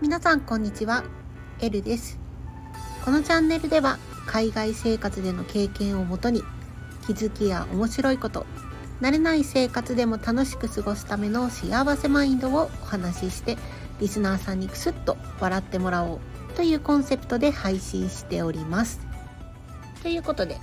皆さんこんにちは、エルです。このチャンネルでは海外生活での経験をもとに気づきや面白いこと、慣れない生活でも楽しく過ごすための幸せマインドをお話ししてリスナーさんにクスッと笑ってもらおうというコンセプトで配信しております。ということで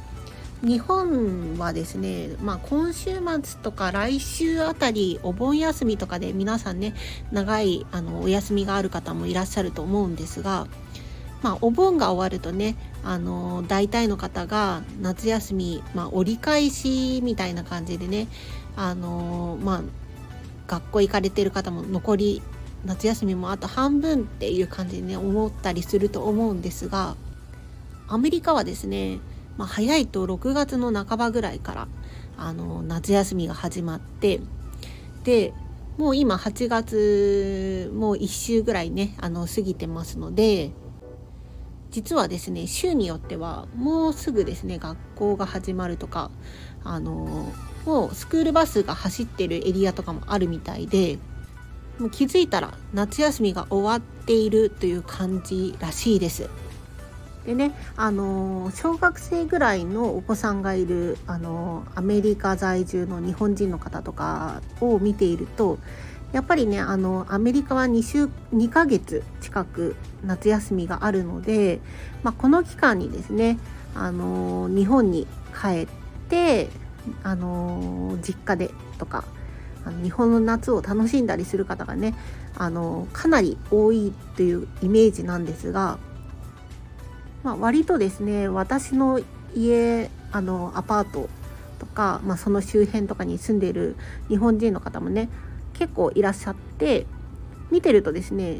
日本はですね、まあ、今週末とか来週あたりお盆休みとかで皆さんね長いあのお休みがある方もいらっしゃると思うんですが、まあ、お盆が終わるとねあの大体の方が夏休み、まあ、折り返しみたいな感じでねあの、まあ、学校行かれてる方も残り夏休みもあと半分っていう感じでね思ったりすると思うんですがアメリカはですねまあ、早いと6月の半ばぐらいからあの夏休みが始まってでもう今8月もう1週ぐらいねあの過ぎてますので実はですね週によってはもうすぐですね学校が始まるとかあのもうスクールバスが走ってるエリアとかもあるみたいでもう気づいたら夏休みが終わっているという感じらしいです。でね、あの小学生ぐらいのお子さんがいる、あのアメリカ在住の日本人の方とかを見ているとやっぱりねあのアメリカは2週2ヶ月近く夏休みがあるので、まあ、この期間にですねあの日本に帰ってあの実家でとかあの日本の夏を楽しんだりする方がねあのかなり多いというイメージなんですがまあ、割とですね私の家あのアパートとか、まあ、その周辺とかに住んでいる日本人の方もね結構いらっしゃって見てるとですね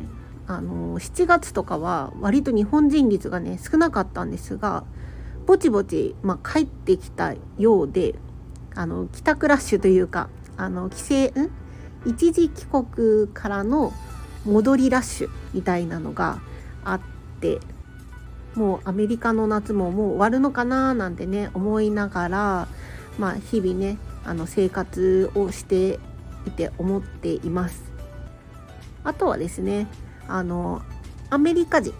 あの7月とかは割と日本人率がね少なかったんですがぼちぼち、まあ、帰ってきたようであの帰宅ラッシュというかあの帰省ん？一時帰国からの戻りラッシュみたいなのがあってもうアメリカの夏ももう終わるのかななんてね思いながら、まあ、日々ねあの生活をしていて思っています。あとはですねあのアメリカ人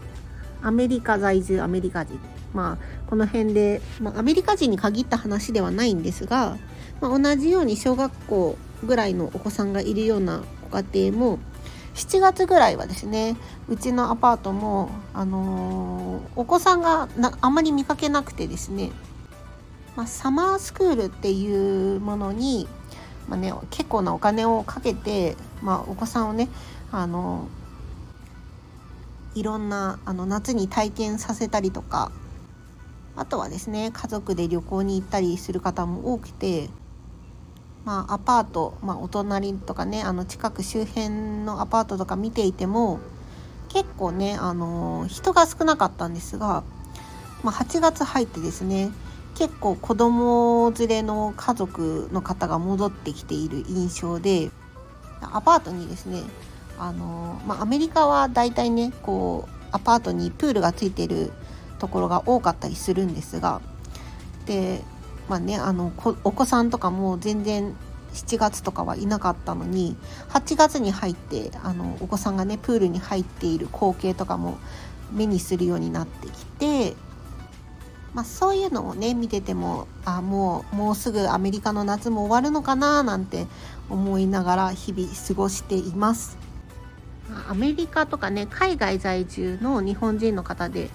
アメリカ在住アメリカ人まあこの辺で、まあ、アメリカ人に限った話ではないんですが、まあ、同じように小学校ぐらいのお子さんがいるようなご家庭も7月ぐらいはですねうちのアパートも、あのー、お子さんがなあまり見かけなくてですね、まあ、サマースクールっていうものに、まあね、結構なお金をかけて、まあ、お子さんをね、あのー、いろんなあの夏に体験させたりとかあとはですね家族で旅行に行ったりする方も多くてまあ、アパート、まあ、お隣とかねあの近く周辺のアパートとか見ていても結構ね、あの人が少なかったんですが、まあ、8月入ってですね結構子供連れの家族の方が戻ってきている印象でアパートにですねあの、まあ、アメリカはだいたいねこうアパートにプールがついてるところが多かったりするんですがでまあねあのお子さんとかも全然7月とかはいなかったのに8月に入ってあのお子さんがねプールに入っている光景とかも目にするようになってきて、まあ、そういうのをね見ててもあもうもうすぐアメリカの夏も終わるのかななんて思いながら日々過ごしています。アメリカとかね海外在住の日本人の方で、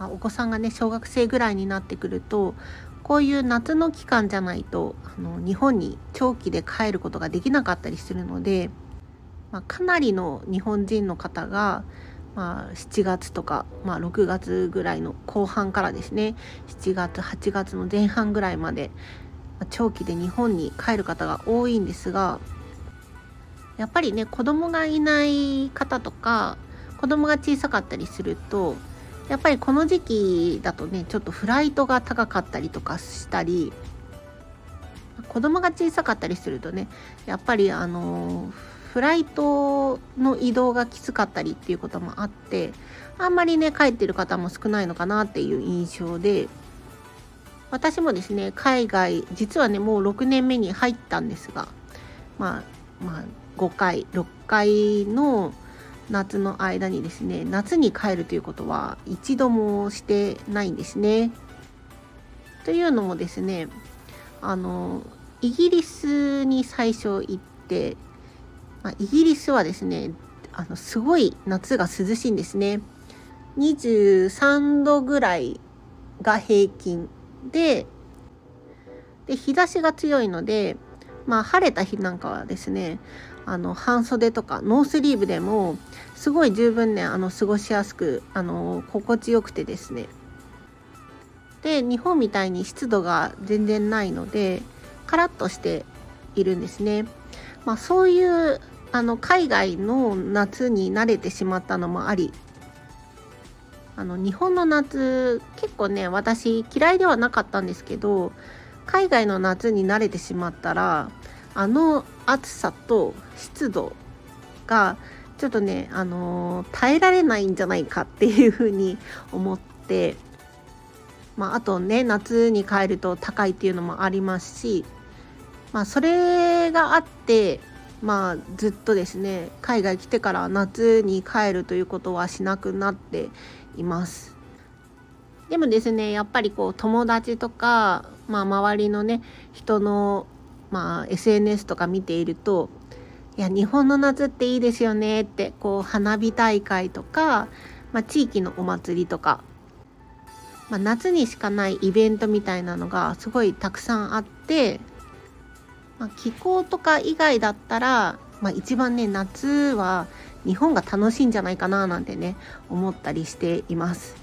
お子さんがね小学生ぐらいになってくるとこういう夏の期間じゃないとあの日本に長期で帰ることができなかったりするので、まあ、かなりの日本人の方が、まあ、7月とか、まあ、6月ぐらいの後半からですね7月8月の前半ぐらいまで、まあ、長期で日本に帰る方が多いんですがやっぱりね子供がいない方とか子供が小さかったりするとやっぱりこの時期だとねちょっとフライトが高かったりとかしたり子供が小さかったりするとねやっぱりあのフライトの移動がきつかったりっていうこともあってあんまりね帰ってる方も少ないのかなっていう印象で私もですね海外実はねもう6年目に入ったんですがまあまあ5回6回の夏の間にですね夏に帰るということは一度もしてないんですね。というのもですねあのイギリスに最初行って、まあ、イギリスはですねあのすごい夏が涼しいんですね。23度ぐらいが平均でで日差しが強いのでまあ晴れた日なんかはですねあの半袖とかノースリーブでもすごい十分ねあの過ごしやすくあの心地よくてですねで日本みたいに湿度が全然ないのでカラッとしているんですね。まあ、そういうあの海外の夏に慣れてしまったのもありあの日本の夏結構ね私嫌いではなかったんですけど海外の夏に慣れてしまったらあの暑さと湿度がちょっとね、あのー、耐えられないんじゃないかっていうふうに思って、まあ、あとね夏に帰ると高いっていうのもありますし、まあ、それがあってまあずっとですね海外来てから夏に帰るということはしなくなっています。でもですねやっぱりこう友達とか、まあ、周りのね人の、まあ、SNS とか見ているといや日本の夏っていいですよねってこう花火大会とか、まあ、地域のお祭りとか、まあ、夏にしかないイベントみたいなのがすごいたくさんあって、まあ、気候とか以外だったら、まあ、一番ね夏は日本が楽しいんじゃないかななんてね思ったりしています。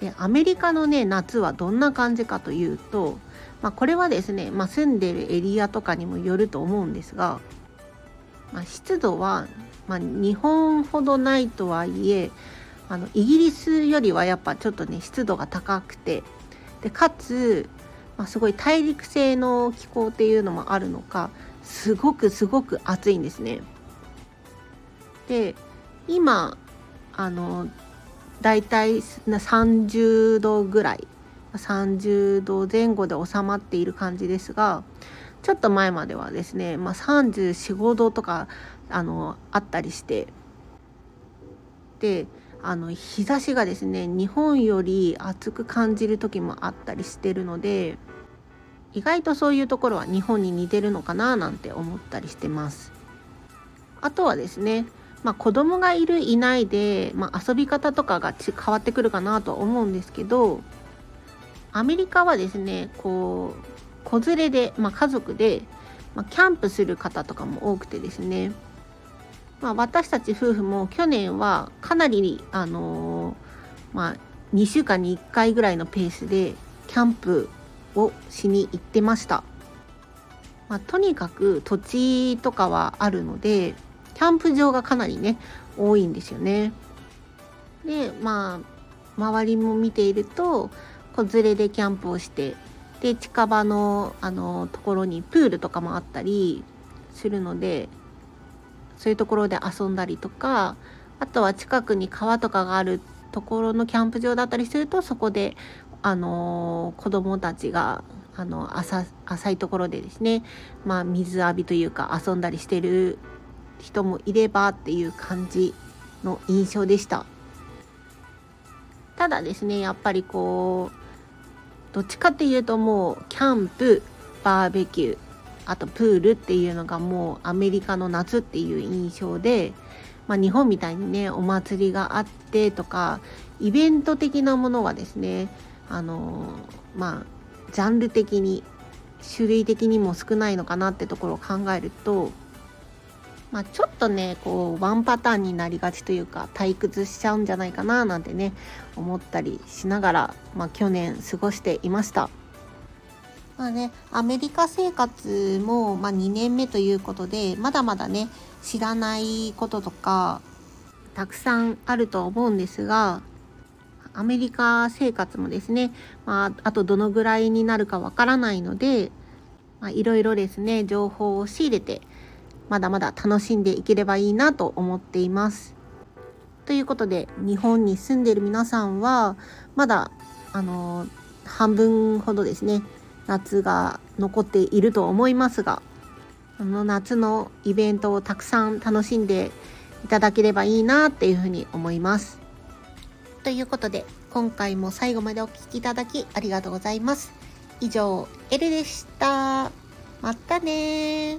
でアメリカのね夏はどんな感じかというと、まあ、これはですね、まあ、住んでるエリアとかにもよると思うんですが、まあ、湿度は、ま、日本ほどないとはいえあのイギリスよりはやっぱちょっとね湿度が高くてでかつ、まあ、すごい大陸性の気候っていうのもあるのかすごくすごく暑いんですね。で今あのだいたい30度ぐらい30度前後で収まっている感じですがちょっと前まではですね、まあ、345度とかあのあったりしてであの日差しがですね日本より暑く感じる時もあったりしてるので意外とそういうところは日本に似てるのかななんて思ったりしてます。あとはですねまあ、子供がいるいないで、まあ、遊び方とかが変わってくるかなと思うんですけどアメリカはですねこう子連れで、まあ、家族で、まあ、キャンプする方とかも多くてですね、まあ、私たち夫婦も去年はかなり、あのー、まあ、2週間に1回ぐらいのペースでキャンプをしに行ってました。まあ、とにかく土地とかはあるのでキャンプ場がかなりね多いんですよね。でまあ周りも見ていると子連れでキャンプをしてで近場のあのところにプールとかもあったりするのでそういうところで遊んだりとかあとは近くに川とかがあるところのキャンプ場だったりするとそこであの子供たちがあの浅浅いところでですね、まあ、水浴びというか遊んだりしてる人もいればっていう感じの印象でした。ただですねやっぱりこうどっちかっていうともうキャンプバーベキューあとプールっていうのがもうアメリカの夏っていう印象で、まあ、日本みたいにねお祭りがあってとかイベント的なものはですねあのまあジャンル的に種類的にも少ないのかなってところを考えるとまあ、ちょっとねこうワンパターンになりがちというか退屈しちゃうんじゃないかななんてね思ったりしながら、まあ、去年過ごしていました。まあね、アメリカ生活も、まあ、2年目ということでまだまだね知らないこととかたくさんあると思うんですがアメリカ生活もですね、まあ、あとどのぐらいになるかわからないので、まあ、いろいろですね情報を仕入れてまだまだ楽しんでいければいいなと思っています。ということで日本に住んでいる皆さんはまだあの半分ほどですね夏が残っていると思いますがあの夏のイベントをたくさん楽しんでいただければいいなっていうふうに思います。ということで今回も最後までお聴きいただきありがとうございます。以上、エルでした。またね